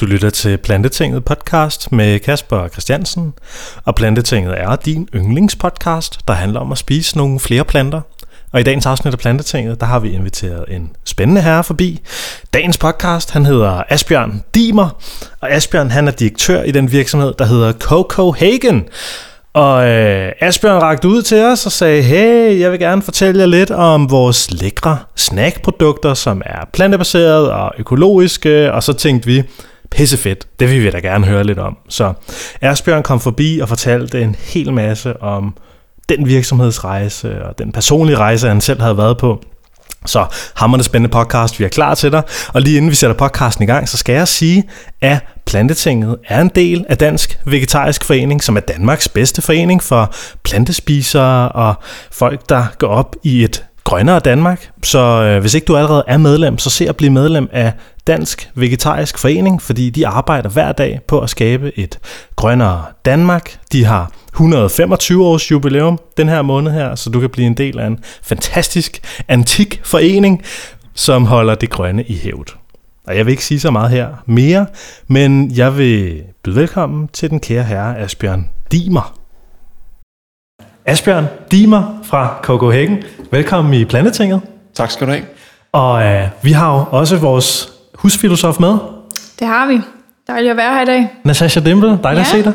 Du lytter til Plantetinget podcast med Kasper Christiansen, og Plantetinget er din yndlingspodcast, der handler om at spise nogle flere planter. Og i dagens afsnit af Plantetinget, der har vi inviteret en spændende herre forbi. Dagens podcast, han hedder Asbjørn Dimer, og Asbjørn han er direktør i den virksomhed, der hedder Coco Hagen. Og øh, Asbjørn rakte ud til os og sagde, hey, jeg vil gerne fortælle jer lidt om vores lækre snackprodukter, som er plantebaserede og økologiske, og så tænkte vi, pissefedt, det vil vi da gerne høre lidt om. Så Asbjørn kom forbi og fortalte en hel masse om den virksomhedsrejse og den personlige rejse, han selv havde været på. Så hammerende spændende podcast, vi er klar til dig. Og lige inden vi sætter podcasten i gang, så skal jeg sige, at Plantetinget er en del af Dansk Vegetarisk Forening, som er Danmarks bedste forening for plantespisere og folk, der går op i et grønnere Danmark. Så øh, hvis ikke du allerede er medlem, så se at blive medlem af Dansk Vegetarisk Forening, fordi de arbejder hver dag på at skabe et grønnere Danmark. De har 125 års jubilæum den her måned her, så du kan blive en del af en fantastisk antik forening, som holder det grønne i hævd. Og jeg vil ikke sige så meget her mere, men jeg vil byde velkommen til den kære herre Asbjørn Dimer. Asbjørn Dimer fra Copenhagen. Velkommen i Plantetinget. Tak skal du have. Og øh, vi har jo også vores husfilosof med. Det har vi. Dejligt at være her i dag. Natasha Dimple, dejligt ja. at se dig.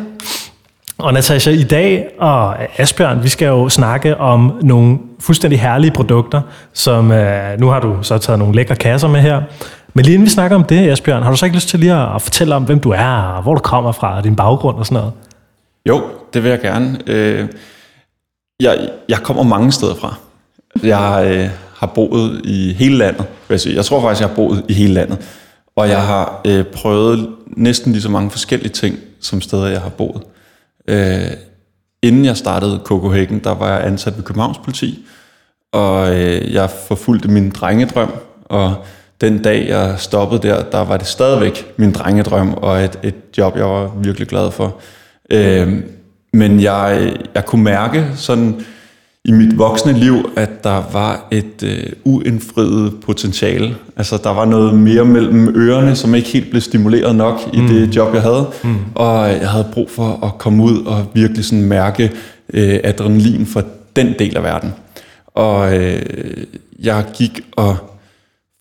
Og Natasha, i dag og Asbjørn, vi skal jo snakke om nogle fuldstændig herlige produkter, som øh, nu har du så taget nogle lækre kasser med her. Men lige inden vi snakker om det, Asbjørn, har du så ikke lyst til lige at fortælle om, hvem du er, og hvor du kommer fra, og din baggrund og sådan noget? Jo, det vil jeg gerne. Øh, jeg, jeg kommer mange steder fra. Jeg øh, har boet i hele landet. Jeg tror faktisk, jeg har boet i hele landet. Og jeg har øh, prøvet næsten lige så mange forskellige ting, som steder jeg har boet. Øh, inden jeg startede Copenhagen, der var jeg ansat ved Københavns politi, og øh, jeg forfulgte min drengedrøm, og den dag jeg stoppede der, der var det stadigvæk min drengedrøm, og et, et job, jeg var virkelig glad for. Øh, men jeg, jeg kunne mærke sådan i mit voksne liv, at der var et øh, uindfriet potentiale. Altså, der var noget mere mellem ørerne, som ikke helt blev stimuleret nok i mm. det job, jeg havde. Mm. Og jeg havde brug for at komme ud og virkelig sådan mærke øh, adrenalin for den del af verden. Og øh, jeg gik og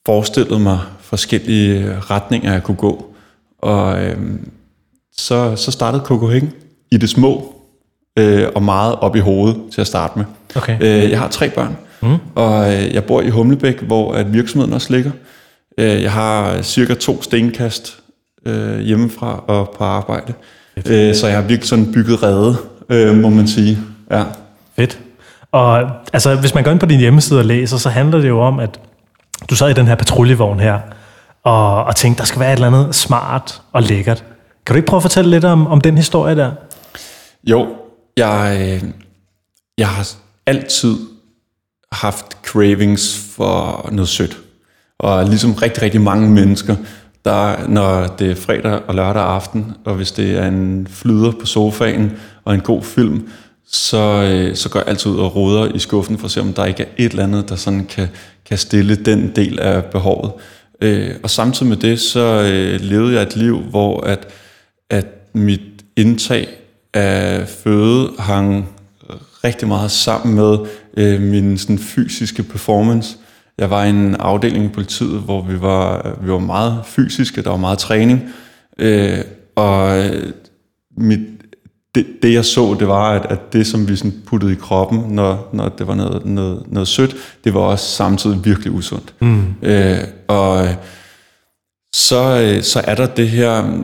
forestillede mig forskellige retninger, jeg kunne gå. Og øh, så, så startede Copenhagen i det små, øh, og meget op i hovedet til at starte med. Okay. Øh, jeg har tre børn, mm. og øh, jeg bor i Humlebæk, hvor at virksomheden også ligger. Øh, jeg har cirka to stenkast øh, hjemmefra og på arbejde. Øh, så jeg har virkelig sådan bygget redde, øh, må man sige. Ja. Fedt. Og altså, hvis man går ind på din hjemmeside og læser, så handler det jo om, at du sad i den her patruljevogn her, og, og tænkte, der skal være et eller andet smart og lækkert. Kan du ikke prøve at fortælle lidt om, om den historie der? Jo, jeg, øh, jeg har altid haft cravings for noget sødt. Og ligesom rigtig, rigtig mange mennesker, der, når det er fredag og lørdag aften, og hvis det er en flyder på sofaen og en god film, så, øh, så går jeg altid ud og roder i skuffen for at se, om der ikke er et eller andet, der sådan kan, kan stille den del af behovet. Øh, og samtidig med det, så øh, levede jeg et liv, hvor at, at mit indtag af føde hang rigtig meget sammen med øh, min sådan, fysiske performance. Jeg var i en afdeling i politiet, hvor vi var, vi var meget fysiske, der var meget træning, øh, og øh, mit, det, det jeg så, det var, at, at det som vi sådan puttede i kroppen, når, når det var noget, noget, noget sødt, det var også samtidig virkelig usundt. Mm. Øh, og så, øh, så er der det her,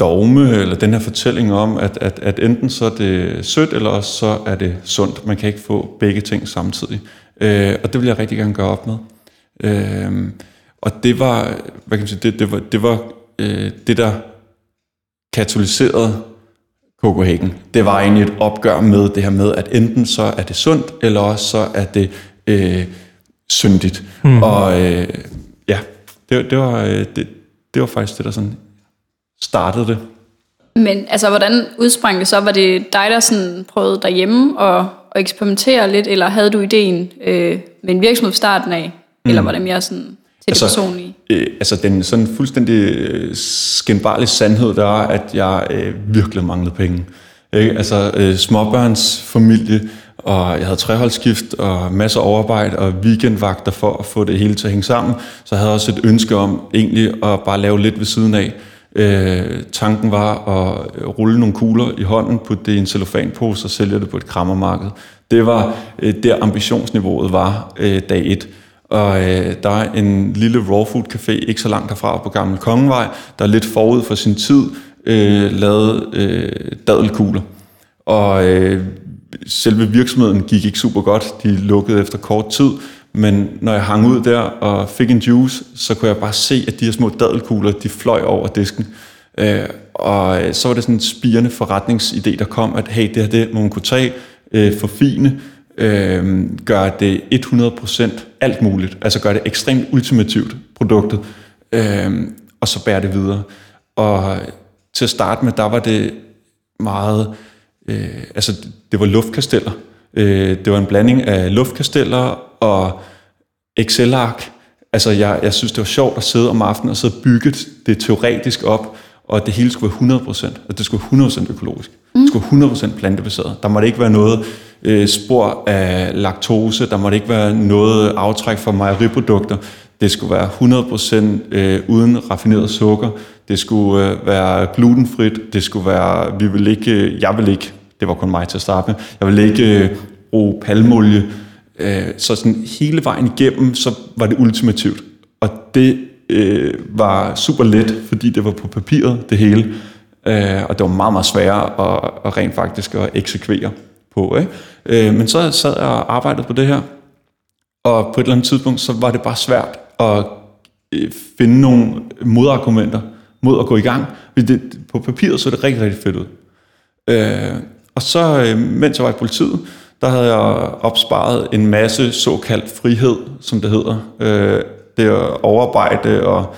dogme, eller den her fortælling om, at, at, at enten så er det sødt, eller også så er det sundt. Man kan ikke få begge ting samtidig. Øh, og det vil jeg rigtig gerne gøre op med. Øh, og det var, hvad kan man sige, det, det var, det, var øh, det der katalyserede Copenhagen. Det var egentlig et opgør med det her med, at enten så er det sundt, eller også så er det øh, syndigt. Mm. Og øh, ja, det, det, var, øh, det, det var faktisk det, der sådan startede det. Men altså, hvordan udsprang det så? Var det dig, der sådan prøvede derhjemme at, at eksperimentere lidt, eller havde du ideen øh, med en virksomhed starten af? Mm. Eller var det mere sådan til altså, det personlige? øh, altså den sådan fuldstændig øh, skændbarlige sandhed, der er, at jeg øh, virkelig manglede penge. Ikke? Altså øh, småbørnsfamilie, og jeg havde treholdsskift og masser af overarbejde og weekendvagter for at få det hele til at hænge sammen. Så jeg havde også et ønske om egentlig at bare lave lidt ved siden af. Øh, tanken var at rulle nogle kugler i hånden, putte det i en cellofanpose og sælge det på et krammermarked. Det var øh, der ambitionsniveauet var øh, dag et. Og øh, der er en lille raw food café ikke så langt derfra på Gamle Kongevej, der er lidt forud for sin tid øh, lavede øh, dadelkugler. Og øh, selve virksomheden gik ikke super godt. De lukkede efter kort tid. Men når jeg hang ud der og fik en juice, så kunne jeg bare se, at de her små dadelkugler, de fløj over disken. Øh, og øh, så var det sådan en spirende forretningsidé, der kom, at hey, det her det må man kunne tage, øh, forfine, øh, gør det 100% alt muligt. Altså gør det ekstremt ultimativt, produktet, øh, og så bære det videre. Og øh, til at starte med, der var det meget, øh, altså det var luftkasteller. Øh, det var en blanding af luftkasteller og Excel-ark. Altså jeg, jeg synes, det var sjovt at sidde om aftenen og sidde og bygge det teoretisk op, og det hele skulle være 100%, og det skulle være 100% økologisk. Mm. Det skulle være 100% plantebaseret. Der måtte ikke være noget øh, spor af laktose, der måtte ikke være noget aftræk fra mejeriprodukter. Det skulle være 100% øh, uden raffineret sukker. Det skulle øh, være glutenfrit. Det skulle være, vi vil ikke, jeg vil ikke, det var kun mig til at starte med, jeg vil ikke øh, bruge palmolie. Øh, så sådan hele vejen igennem, så var det ultimativt. Og det øh, var super let, fordi det var på papiret, det hele. Øh, og det var meget, meget sværere at, at rent faktisk at eksekvere på. Ikke? Øh, men så sad jeg og arbejdede på det her, og på et eller andet tidspunkt, så var det bare svært at øh, finde nogle modargumenter mod at gå i gang. Det, på papiret så er det rigtig, rigtig fedt ud. Øh, og så, øh, mens jeg var i politiet, der havde jeg opsparet en masse såkaldt frihed, som det hedder. Øh, det er overarbejde og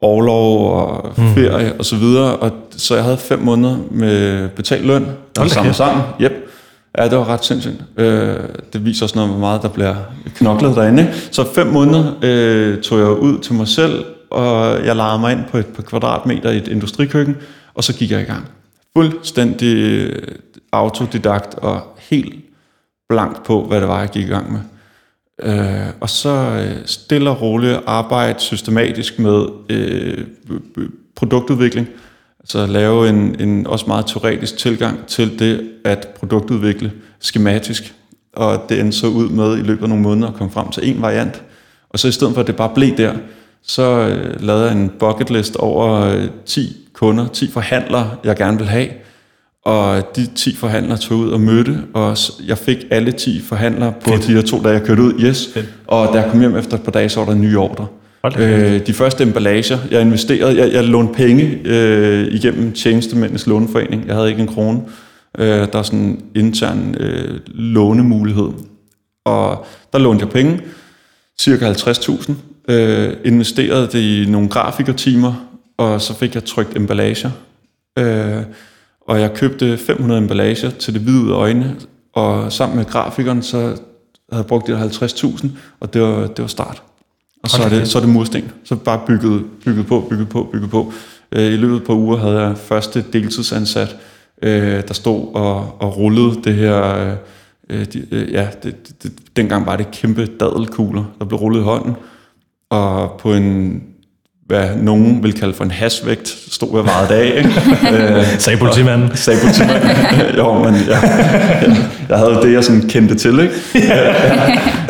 overlov og mm. ferie mm. og så videre. Og så jeg havde fem måneder med betalt løn, der var sammen sammen. Yep. Ja, det var ret sindssygt. Øh, det viser også noget, hvor meget der bliver knoklet derinde. Ikke? Så fem måneder øh, tog jeg ud til mig selv, og jeg lejede mig ind på et par kvadratmeter i et industrikøkken, og så gik jeg i gang. Fuldstændig autodidakt og helt blankt på, hvad det var, jeg gik i gang med. Øh, og så øh, stille og roligt arbejde systematisk med øh, produktudvikling. Altså lave en, en også meget teoretisk tilgang til det at produktudvikle skematisk. Og det endte så ud med i løbet af nogle måneder at komme frem til en variant. Og så i stedet for at det bare blev der, så øh, lavede jeg en bucket list over øh, 10 kunder, 10 forhandlere, jeg gerne vil have. Og de 10 forhandlere tog ud og mødte, og jeg fik alle 10 forhandlere på Fedt. de her to dage, jeg kørte ud. Yes. Fedt. Og da jeg kom hjem efter et par dage, så var der en ny ordre. Øh, de første emballager, jeg investerede, jeg, jeg lånte penge øh, igennem tjenestemændenes låneforening. Jeg havde ikke en krone. Øh, der er sådan en intern øh, lånemulighed. Og der lånte jeg penge, cirka 50.000. Øh, investerede det i nogle grafikertimer, og så fik jeg trykt emballager. Øh, og jeg købte 500 emballager til det hvide øjne, og sammen med grafikeren, så havde jeg brugt de 50.000, og det var, det var start. Og så er, det, så er det mursten. Så bare bygget, bygget på, bygget på, bygget på. Øh, I løbet på uger havde jeg første deltidsansat, øh, der stod og, og rullede det her... Øh, de, ja, det, det, dengang var det kæmpe dadelkugler, der blev rullet i hånden. Og på en hvad nogen vil kalde for en hasvægt, stod jeg meget af. Ikke? Øh, sagde politimanden. sagde politimanden. jo, men ja, jeg havde det, jeg sådan kendte til. Ikke?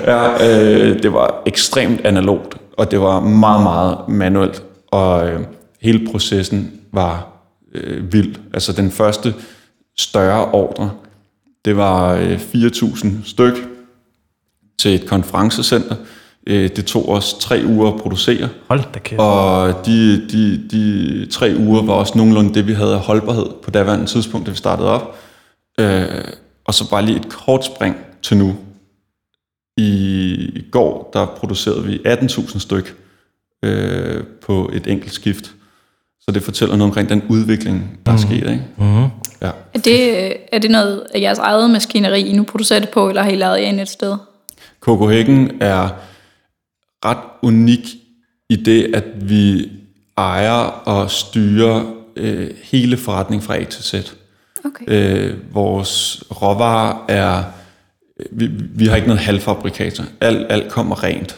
ja, øh, det var ekstremt analogt, og det var meget, meget manuelt. Og øh, hele processen var øh, vild. Altså den første større ordre, det var øh, 4.000 styk til et konferencecenter, Øh, det tog os tre uger at producere. Hold da kæft. Og de, de, de tre uger var også nogenlunde det, vi havde af holdbarhed på daværende tidspunkt, da vi startede op. Øh, og så bare lige et kort spring til nu. I går, der producerede vi 18.000 styk øh, på et enkelt skift. Så det fortæller noget omkring den udvikling, der mm. er mhm. sket. Ikke? Mm. Ja. Er, det, er det noget af jeres eget maskineri, I nu producerer det på, eller har I lavet jer ind et sted? Hækken er ret unik i det, at vi ejer og styrer øh, hele forretningen fra A til Z. Okay. Øh, vores råvarer er, vi, vi har ikke noget halvfabrikater. Alt, alt kommer rent.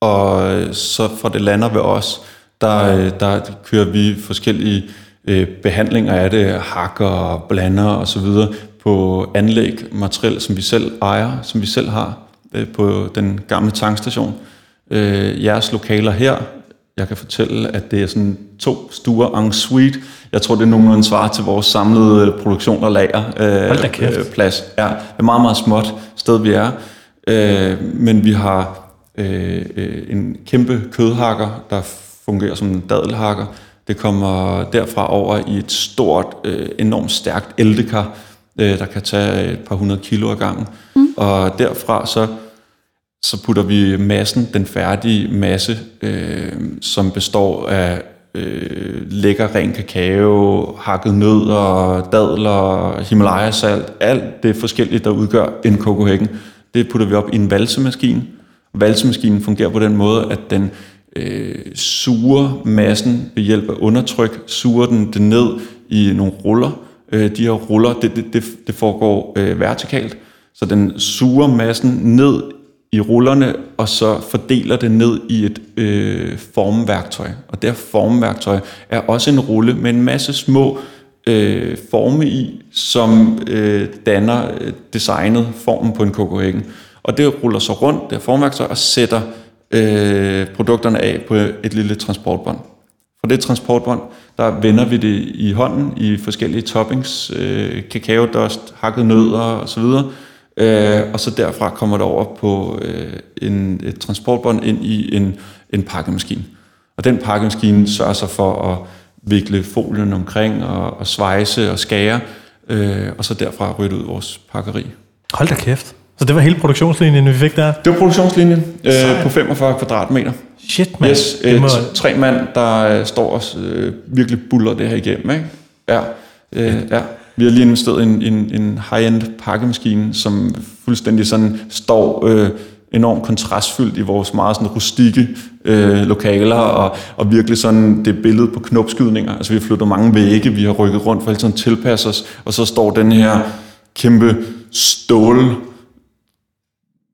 Og øh, så fra det lander ved os, der, øh, der kører vi forskellige øh, behandlinger af det, hakker, blander og så videre på anlæg, materiel, som vi selv ejer, som vi selv har øh, på den gamle tankstation. Øh, jeres lokaler her, jeg kan fortælle, at det er sådan to stuer en suite. Jeg tror, det er nogenlunde svar til vores samlede produktion og lager Hold da kæft. øh, plads. Ja, det er meget, meget småt sted, vi er. Øh, men vi har øh, øh, en kæmpe kødhakker, der fungerer som en dadelhakker. Det kommer derfra over i et stort, øh, enormt stærkt ældekar, øh, der kan tage et par hundrede kilo ad gangen. Mm. Og derfra så så putter vi massen, den færdige masse, øh, som består af øh, lækker ren kakao, hakket nødder, dadler, Himalaya-salt, alt det forskellige, der udgør en kokohækken. Det putter vi op i en valsemaskine. Valsemaskinen fungerer på den måde, at den øh, suger massen ved hjælp af undertryk, suger den det ned i nogle ruller. Øh, de her ruller, det, det, det, det foregår øh, vertikalt, så den suger massen ned i rullerne, og så fordeler det ned i et øh, formværktøj. Og det her formværktøj er også en rulle med en masse små øh, forme i, som øh, danner øh, designet formen på en kokohækken. Og det ruller så rundt, det her formværktøj, og sætter øh, produkterne af på et lille transportbånd. Fra det transportbånd, der vender vi det i hånden i forskellige toppings, øh, kakaodust, hakket nødder osv., Øh, og så derfra kommer det over på øh, en, et transportbånd ind i en, en pakkemaskine. Og den pakkemaskine sørger så for at vikle folien omkring og, og svejse og skære, øh, og så derfra ryge ud vores pakkeri. Hold da kæft. Så det var hele produktionslinjen, vi fik der? Det var produktionslinjen øh, på 45 kvadratmeter. Shit, mand. Yes, det øh, må... tre mand, der øh, står og øh, virkelig buller det her igennem. Ikke? Ja, øh, ja. Vi har lige investeret i en, en, en high-end pakkemaskine, som fuldstændig sådan står øh, enormt kontrastfyldt i vores meget sådan rustikke øh, lokaler, og, og virkelig sådan det billede på knopskydninger. Altså vi har flyttet mange vægge, vi har rykket rundt for hele tiden tilpasse os, og så står den her kæmpe stål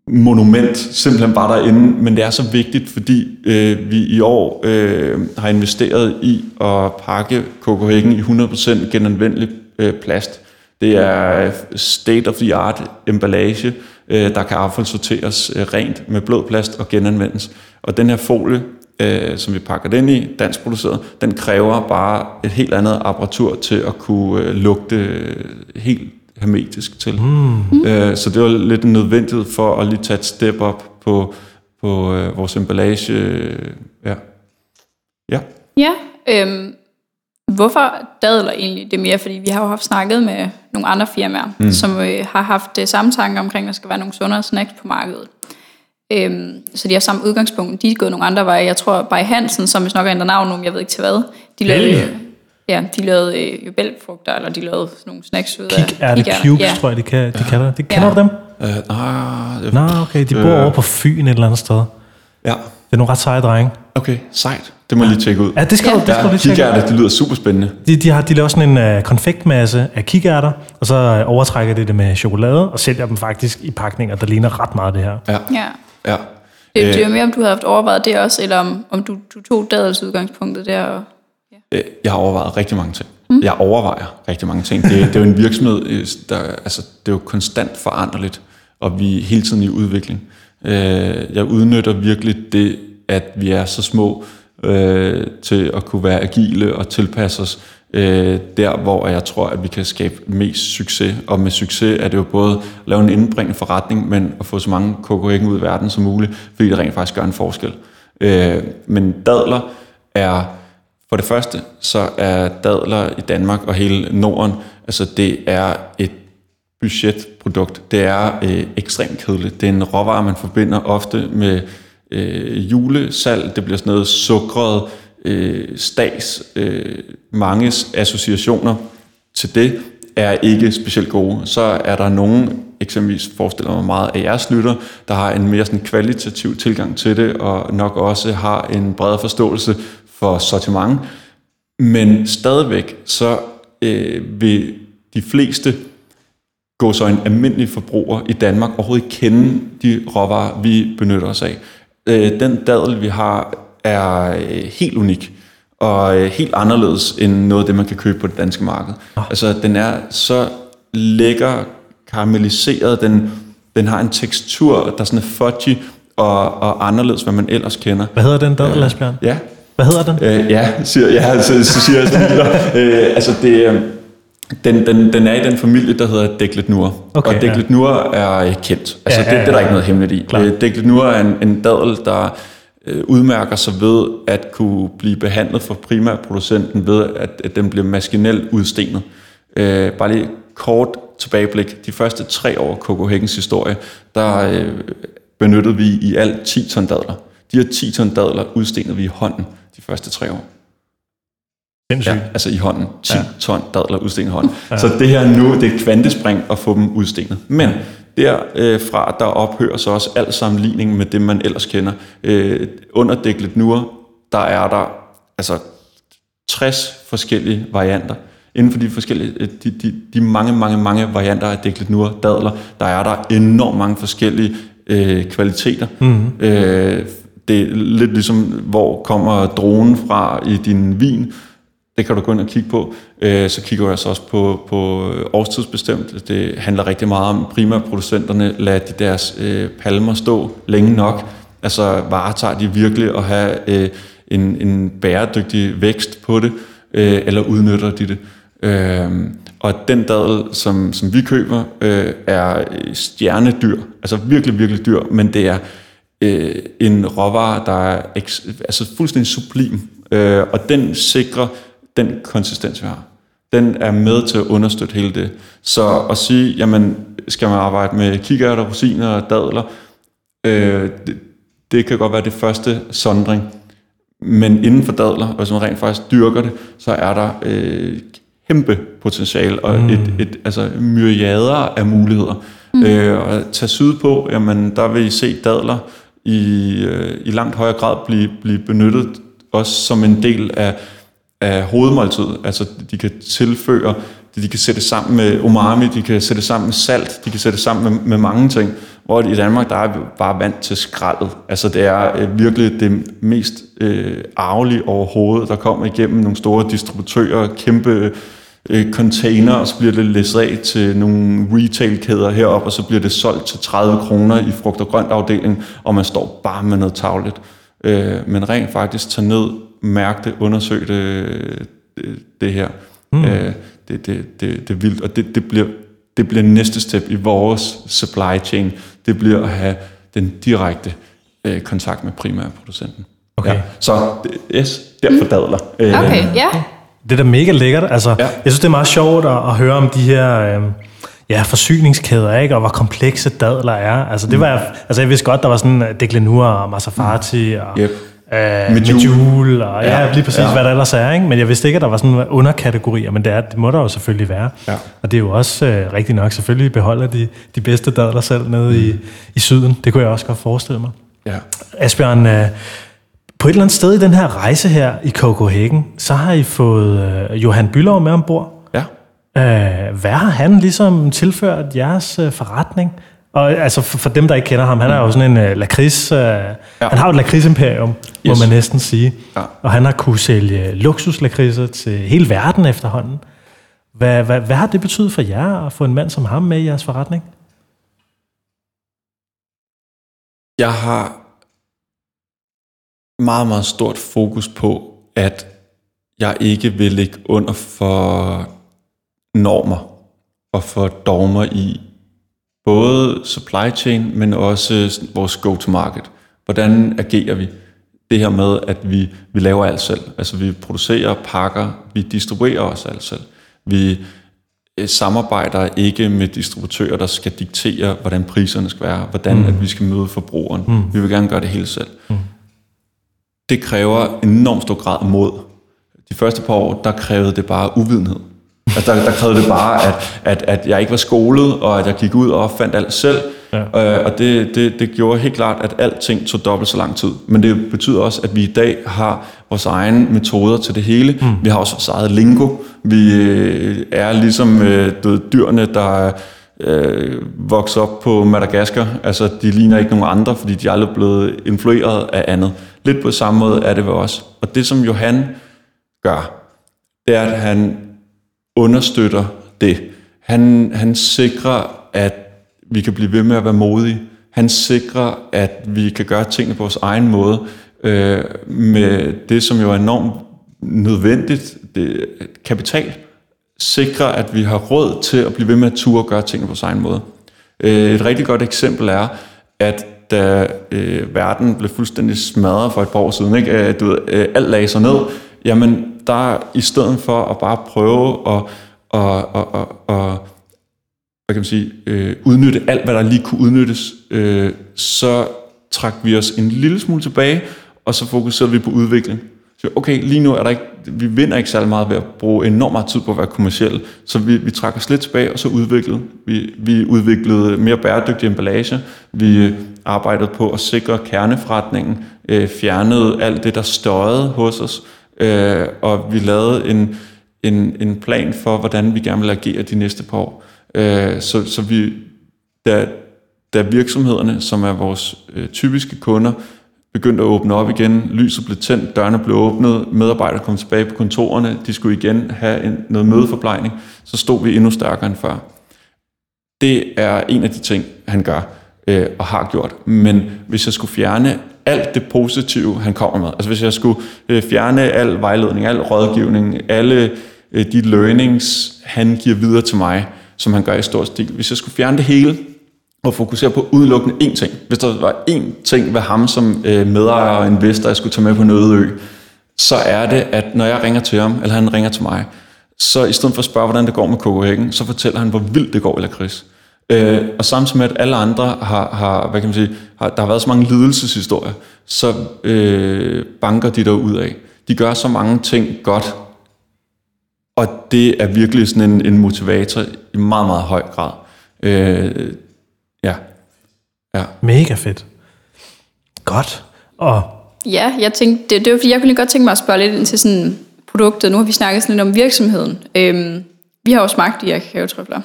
monument simpelthen bare derinde, men det er så vigtigt, fordi øh, vi i år øh, har investeret i at pakke Coco-Hækken i 100% genanvendelig øh, plast. Det er state of the art emballage, øh, der kan affaldssorteres øh, rent med blød plast og genanvendes. Og den her folie, øh, som vi pakker den i, dansk produceret, den kræver bare et helt andet apparatur til at kunne øh, lugte øh, helt hermetisk til. Mm. Øh, så det var lidt en nødvendighed for at lige tage et step op på, på øh, vores emballage. Øh, ja. ja. Ja, øhm, hvorfor dadler egentlig det mere? Fordi vi har jo haft snakket med nogle andre firmaer, mm. som øh, har haft det samme tanke omkring, at der skal være nogle sundere snacks på markedet. Øhm, så de har samme udgangspunkt. De er gået nogle andre veje. Jeg tror, Bay Hansen, som hvis nok er ændret navn nu, jeg ved ikke til hvad, de lavede, Helge? øh, ja, de lavede øh, jo bælgfrugter, eller de lavede sådan nogle snacks ud af Kig, er det cubes, ja. tror jeg, de, kan, de kalder det. Kender Ja. du dem? Øh, ah, det- Nå, okay, de bor Øh. over på Fyn et eller andet sted. ja. Det er nogle ret seje drenge. Okay, sejt. Det må jeg lige tjekke ud. Ja, det skal Ja. du, det skal du Ja, lige tjekke. kikærter, det lyder super spændende. De, de, har, de laver sådan en uh, konfektmasse af kikærter, og så uh, overtrækker de det med chokolade, og sælger dem faktisk i pakninger, der ligner ret meget det her. Ja, Ja. ja. Det, det er jo mere, om du havde haft overvejet det også, eller om, om du, du tog dadels udgangspunktet der. Og, Øh, Jeg har overvejet rigtig mange ting. Mm. Jeg overvejer rigtig mange ting. Det, det er jo en virksomhed, øh, der, altså, det er jo konstant foranderligt, og vi er hele tiden i udvikling. Øh, Jeg udnytter virkelig det, at vi er så små øh, til at kunne være agile og tilpasse os øh, der, hvor jeg tror, at vi kan skabe mest succes. Og med succes er det jo både at lave en indbringende forretning, men at få så mange kokoæggen ud i verden som muligt, fordi det rent faktisk gør en forskel. Øh, Men dadler er for det første, så er dadler i Danmark og hele Norden, altså det er et budgetprodukt. Det er øh, ekstremt kedeligt. Det er en råvare, man forbinder ofte med øh, julesalg, Det bliver sådan noget sukret øh, stags, Øh, manges associationer til det er ikke specielt gode. Så er der nogen, eksempelvis forestiller mig meget af jeres lytter, der har en mere sådan kvalitativ tilgang til det, og nok også har en bredere forståelse for sortiment. Men stadigvæk, så øh, vil de fleste gå så en almindelig forbruger i Danmark overhovedet ikke kende de råvarer, vi benytter os af. Øh, den dadel, vi har, er øh, helt unik og øh, helt anderledes end noget af det, man kan købe på det danske marked. Oh. Altså, den er så lækker, karamelliseret, den, den har en tekstur, der sådan er fudgy og, og anderledes, hvad man ellers kender. Hvad hedder den dadel, Asbjørn? Ja. Hvad hedder den? Øh, ja, siger, ja så, så siger jeg sådan øh, Altså, det, øh, den, den, den er i den familie, der hedder Deglet Nur. Okay, og Deglet ja. Er kendt. Altså, Ja, ja, det, det er der ja. ikke noget hemmeligt i. Øh, Deglet Nur er en, en dadel, der øh, udmærker sig ved at kunne blive behandlet for primærproducenten ved, at, at den bliver maskinelt udstenet. Øh, bare lige kort tilbageblik. De første tre år af Hækkens historie, der øh, benyttede vi i alt 10 ton dadler. De her 10 ton dadler udstenede vi i hånden de første tre år. Sindssygt. Ja, altså i hånden. 10 Ja. ton dadler udstenet i hånden. Ja. Så det her nu, det er et kvantespring at få dem udstenet. Men derfra, der ophører så også al sammenligning med det, man ellers kender. Øh, under Dæklet Nur, der er der altså 60 forskellige varianter. Inden for de forskellige, øh, de, de, de mange, mange, mange varianter af Dæklet Nur dadler, der er der enormt mange forskellige øh, kvaliteter. Mm-hmm. Øh, det er lidt ligesom, hvor kommer dronen fra i din vin. Det kan du gå ind og kigge på. Øh, så kigger jeg så altså også på, på øh, årstidsbestemt. Det handler rigtig meget om primærproducenterne. Lad de deres øh, palmer stå længe nok. Altså varetager de virkelig at have en, en bæredygtig vækst på det, eller udnytter de det. Og den dadel, som, som vi køber, er stjernedyr. Altså virkelig, virkelig dyr, men det er øh, en råvare, der er eks, altså fuldstændig sublim, øh, og den sikrer den konsistens, vi har. Den er med til at understøtte hele det. Så at sige, jamen, skal man arbejde med kikærter, rosiner og dadler, øh, det, det kan godt være det første sondring, men inden for dadler, og hvis man rent faktisk dyrker det, så er der øh, kæmpe potentiale og mm. et, et, altså myriader af muligheder. Mm. Øh, og tage sydpå, jamen der vil I se dadler i, øh, i langt højere grad blive, blive benyttet også som en del af, af hovedmåltidet. Altså de kan tilføre, de kan sætte sammen med umami, de kan sætte sammen med salt, de kan sætte sammen med, med mange ting. Hvor i Danmark, der er vi bare vant til skraldet. Altså det er øh, virkelig det mest øh, arvelige overhovedet, der kommer igennem nogle store distributører, kæmpe øh, container, og så bliver det læst af til nogle retailkæder heroppe, og så bliver det solgt til 30 kroner i frugt- og grønt afdelingen, og man står bare med noget tavlet. Øh, men rent faktisk tage ned, mærke det, undersøge det, det, det her. Mm. Øh, det, det, det, det er vildt, og det, det, bliver, det bliver næste step i vores supply chain. Det bliver at have den direkte øh, kontakt med primærproducenten. Okay. Ja. Så yes, derfor dadler. Øh, Okay, ja. Det er da mega lækkert. Altså, ja. Jeg synes, det er meget sjovt at, at høre om de her øh, ja, forsyningskæder, ikke? og hvor komplekse dadler er. Altså, det var, jeg, altså, jeg vidste godt, der var sådan Declenur og Masafati og Yep. Øh, Medjool. Medjool, og ja, Ja. lige præcis. Ja. hvad der ellers er. Ikke? Men jeg vidste ikke, at der var sådan underkategorier, men det, er, det må der jo selvfølgelig være. Ja. Og det er jo også øh, rigtigt nok, selvfølgelig beholder de, de bedste dadler selv nede mm. i, i syden. Det kunne jeg også godt forestille mig. Ja. Asbjørn, øh, på et eller andet sted i den her rejse her i Copenhagen, så har I fået øh, Johan Bylov med ombord. ja. Øh, hvad har han ligesom tilført jeres øh, forretning? Og altså for, for dem, der ikke kender ham, han er jo sådan en øh, lakrids... Øh, ja. Han har jo et lakridsimperium, yes. må man næsten sige. Ja. Og han har kunne sælge luksuslakridser til hele verden efterhånden. Hvad, hvad, hvad har det betydet for jer at få en mand som ham med i jeres forretning? Jeg har meget, meget stort fokus på, at jeg ikke vil ligge under for normer og for dogmer i både supply chain, men også vores go-to-market. Hvordan agerer vi? Det her med, at vi, vi laver alt selv. Altså vi producerer, pakker, vi distribuerer os alt selv. Vi øh, samarbejder ikke med distributører, der skal diktere, hvordan priserne skal være, hvordan mm. at vi skal møde forbrugeren. Mm. Vi vil gerne gøre det hele selv. Mm. Det kræver enormt stor grad mod. De første par år, der krævede det bare uvidenhed. Altså, der, der krævede det bare, at, at, at jeg ikke var skolet, og at jeg gik ud og fandt alt selv. Ja. Øh, og det, det, det gjorde helt klart, at alting tog dobbelt så lang tid. Men det betyder også, at vi i dag har vores egne metoder til det hele. Mm. Vi har også vores eget lingo. Vi øh, er ligesom øh, du dyrene, der øh, vokser op på Madagaskar. Altså, de ligner ikke nogen andre, fordi de er aldrig blevet influeret af andet. Lidt på samme måde er det ved os. Og det, som Johan gør, det er, at han understøtter det. Han, han sikrer, at vi kan blive ved med at være modige. Han sikrer, at vi kan gøre tingene på vores egen måde, øh, med det, som jo er enormt nødvendigt, det, kapital. Sikrer, at vi har råd til at blive ved med at ture og gøre tingene på vores egen måde. Øh, et rigtig godt eksempel er, at da øh, verden blev fuldstændig smadret for et par år siden, ikke? Øh, du ved, øh, alt lagde sig ned, jamen der i stedet for at bare prøve at, at, at, at, at hvad kan man sige, øh, udnytte alt, hvad der lige kunne udnyttes, øh, så trak vi os en lille smule tilbage, og så fokuserede vi på udvikling. Så okay, lige nu er der ikke, vi vinder ikke særlig meget ved at bruge enormt meget tid på at være kommersielle, så vi, vi trak os lidt tilbage, og så udviklede. Vi, vi udviklede mere bæredygtig emballage, vi arbejdede på at sikre kerneforretningen, øh, fjernede alt det, der støjede hos os, øh, og vi lavede en, en, en plan for, hvordan vi gerne vil agere de næste par år. Øh, så, så vi, da, da virksomhederne, som er vores øh, typiske kunder, begyndte at åbne op igen, lyset blev tændt, dørene blev åbnet, medarbejdere kom tilbage på kontorerne, de skulle igen have en, noget mødeforplejning, så stod vi endnu stærkere end før. Det er en af de ting, han gør øh, og har gjort. Men hvis jeg skulle fjerne alt det positive, han kommer med, altså hvis jeg skulle øh, fjerne al vejledning, al rådgivning, alle øh, de learnings, han giver videre til mig, som han gør i stor stil. Hvis jeg skulle fjerne det hele og fokusere på udelukkende én ting, hvis der var én ting ved ham som øh, medejer og investor, jeg skulle tage med på en øde ø, så er det, at når jeg ringer til ham, eller han ringer til mig, så i stedet for at spørge, hvordan det går med Copenhagen, så fortæller han, hvor vildt det går i Lakrids. Øh, og samtidig med, at alle andre har, har hvad kan man sige, har, der har været så mange lidelseshistorier, så øh, banker de der ud af. De gør så mange ting godt, og det er virkelig sådan en, en motivator i meget, meget høj grad. Øh, ja. ja. Mega fedt. Godt. Og Ja, jeg tænkte, det, det var fordi, jeg kunne godt tænke mig at spørge lidt ind til sådan produktet. Nu har vi snakket sådan lidt om virksomheden. Øhm, vi har jo smagt de her kakaotrøfler.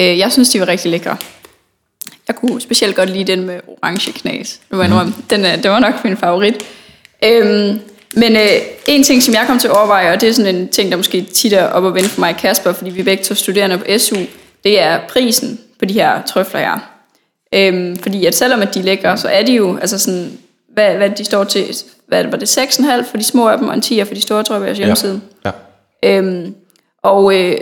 Øh, jeg synes, de var rigtig lækre. Jeg kunne specielt godt lide den med orange knas. Det var, mm. den, den var nok min favorit. Øhm, men øh, en ting, som jeg kom til at overveje, og det er sådan en ting, der måske tit er op og vende for mig og Kasper, fordi vi er begge to studerende på SU, det er prisen på de her trøfler her. Øhm, fordi at selvom at de er lækre, så er de jo, altså sådan, hvad, hvad de står til, hvad var det, 6,5 for de små af dem, og en 10 for de store, tror jeg, på jeres hjemmeside. Ja. ja. Øhm, og, øh,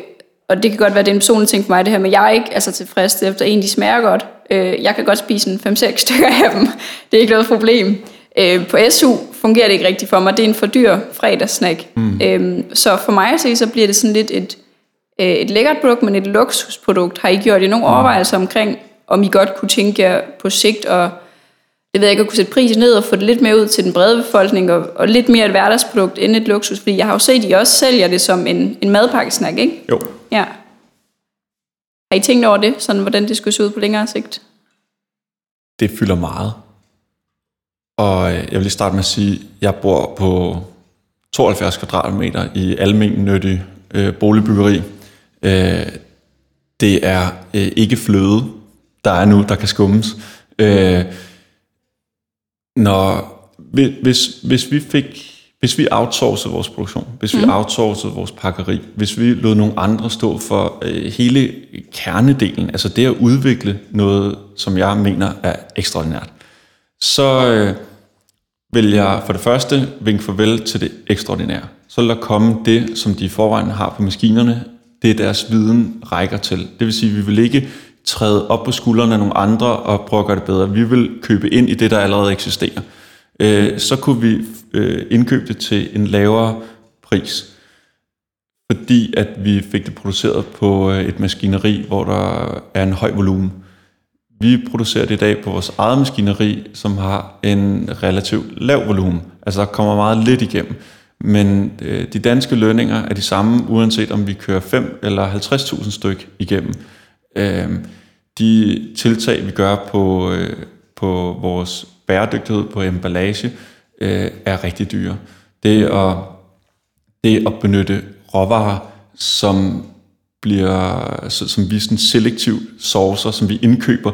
og det kan godt være, det er en personlig ting for mig, det her, men jeg er ikke altså, tilfreds efter en, de smager godt. Øh, jeg kan godt spise en 5-6 stykker af dem. Det er ikke noget problem. Øh, på SU fungerer det ikke rigtigt for mig. Det er en for dyr fredagssnack. Mm. Øh, så for mig at se, så bliver det sådan lidt et, øh, et lækkert produkt, men et luksusprodukt. Har I gjort det nogle mm. overvejelser omkring, om I godt kunne tænke jer på sigt og det ved jeg ikke, at kunne sætte prisen ned og få det lidt mere ud til den brede befolkning, og, og lidt mere et hverdagsprodukt end et luksus, fordi jeg har jo set, at I også sælger det som en, en madpakkesnack, ikke? Jo. Ja. Har I tænkt over det, sådan hvordan det skulle se ud på længere sigt? Det fylder meget. Og jeg vil lige starte med at sige, at jeg bor på 72 kvadratmeter i almennyttig øh, boligbyggeri. Øh, det er øh, ikke fløde, der er nu, der kan skummes. Øh, når, hvis, hvis vi fik hvis vi outsourcede vores produktion, hvis vi mm. outsourcede vores pakkeri, hvis vi lod nogle andre stå for øh, hele kernedelen, altså det at udvikle noget, som jeg mener er ekstraordinært, så øh, vil jeg for det første vinke farvel til det ekstraordinære. Så vil der komme det, som de i forvejen har på maskinerne, det deres viden rækker til. Det vil sige, at vi vil ikke træde op på skuldrene af nogle andre og prøve at gøre det bedre. Vi vil købe ind i det, der allerede eksisterer. Øh, så kunne vi øh, indkøbe det til en lavere pris, fordi at vi fik det produceret på øh, et maskineri, hvor der er en høj volumen. Vi producerer det i dag på vores eget maskineri, som har en relativt lav volumen. Altså der kommer meget lidt igennem. Men øh, de danske lønninger er de samme, uanset om vi kører 5 eller 50.000 styk igennem. Øh, de tiltag, vi gør på, øh, på vores bæredygtighed på emballage, øh, er rigtig dyre. Det at, det at benytte råvarer, som bliver, som vi sådan selektivt saucer, som vi indkøber,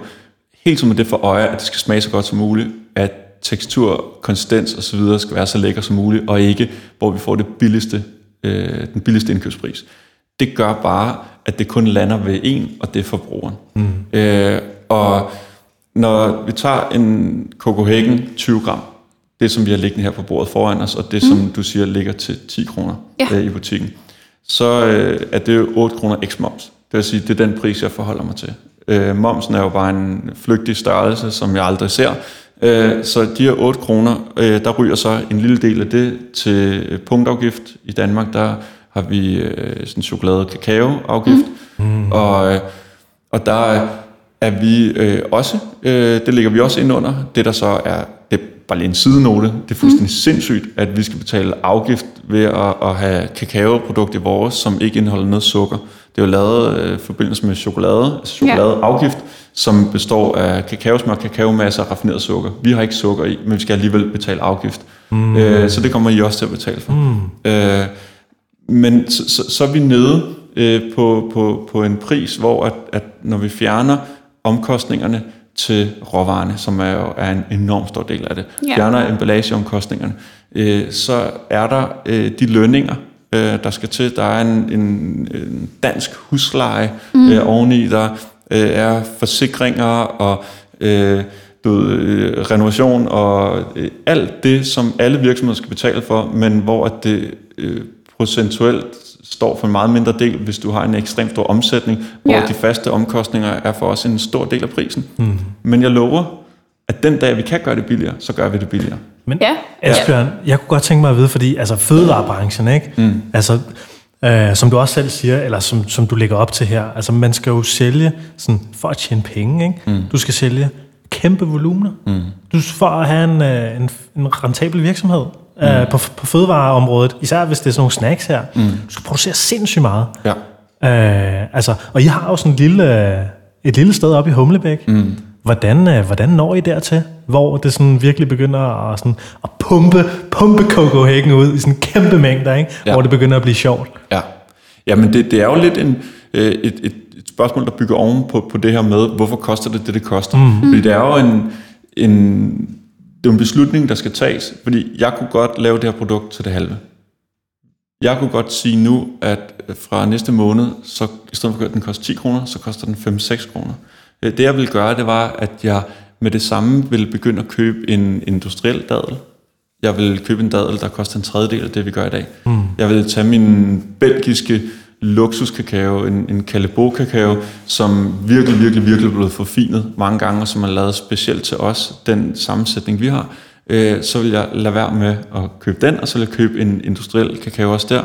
helt som med det for øje, at det skal smage så godt som muligt, at tekstur, konsistens osv. skal være så lækker som muligt, og ikke, hvor vi får det billigste, øh, den billigste indkøbspris. Det gør bare, at det kun lander ved en, og det er forbrugeren. Mm. Øh, og når vi tager en Copenhagen 20 gram, det som vi har liggende her på bordet foran os, og det mm. som du siger ligger til 10 kroner ja. øh, i butikken, så øh, er det 8 kroner x moms. Det vil sige, det er den pris, jeg forholder mig til. Øh, momsen er jo bare en flygtig størrelse, som jeg aldrig ser. Øh, så de her 8 kroner, øh, der ryger så en lille del af det til punktafgift. I Danmark, der har vi øh, sådan chokolade- og kakaoafgift. Mm. Og, øh, og der er vi øh, også, øh, det ligger vi også ind under. Det der så er, det er bare lige en sidenote, det er fuldstændig mm. sindssygt, at vi skal betale afgift ved at, at have kakaoprodukt i vores, som ikke indeholder noget sukker. Det er jo lavet øh, i forbindelse med chokolade, altså chokoladeafgift, ja. som består af kakaosmør, kakaomasse og raffineret sukker. Vi har ikke sukker i, men vi skal alligevel betale afgift. Mm. Øh, så det kommer I også til at betale for. Mm. Øh, men så, så, så er vi nede øh, på, på, på en pris, hvor at, at når vi fjerner omkostningerne til råvarerne, som er jo er en enorm stor del af det, ja. fjerner emballageomkostningerne, øh, så er der øh, de lønninger, øh, der skal til. Der er en, en, en dansk husleje mm. øh, oveni, der øh, er forsikringer og øh, du øh, renovation og øh, alt det, som alle virksomheder skal betale for, men hvor at det øh, procentuelt står for en meget mindre del, hvis du har en ekstremt stor omsætning, hvor ja. de faste omkostninger er for os en stor del af prisen. Mm. Men jeg lover, at den dag, vi kan gøre det billigere, så gør vi det billigere. Men ja. Asbjørn, jeg kunne godt tænke mig at vide, fordi altså fødevarebranchen, ikke? Mm. Altså, øh, som du også selv siger, eller som, som du lægger op til her, altså man skal jo sælge sådan, for at tjene penge, ikke? Mm. Du skal sælge kæmpe volumener. Mm. Du for at have en, øh, en, en rentabel virksomhed mm. øh, på, på fødevareområdet, især hvis det er sådan nogle snacks her. Mm. Du skal producere sindssygt meget. Ja. Øh, altså, og I har jo sådan en lille, et lille sted oppe i Humlebæk. Mm Hvordan, øh, hvordan når I dertil, hvor det sådan virkelig begynder at, sådan, at pumpe, pumpe Copenhagen ud i sådan kæmpe mængder, ikke? Ja. hvor det begynder at blive sjovt? Ja, Jamen det, det er jo lidt en, øh, et, et, et spørgsmål, der bygger oven på, på det her med, hvorfor koster det det, det koster? Mm. Fordi det er jo en, en, det er en beslutning, der skal tages, fordi jeg kunne godt lave det her produkt til det halve. Jeg kunne godt sige nu, at fra næste måned, så i stedet for at den koster 10 kroner, så koster den 5-6 kroner. Øh, det jeg ville gøre, det var, at jeg med det samme ville begynde at købe en industriel dadel. Jeg vil købe en dadel, der koster en tredjedel af det, vi gør i dag. Mm. Jeg vil tage min belgiske luksuskakao, en, en Calebo-kakao, som virkelig, virkelig, virkelig er blevet forfinet mange gange, og som er lavet specielt til os, den sammensætning, vi har. Øh, så vil jeg lade være med at købe den, og så vil jeg købe en industriel kakao også der.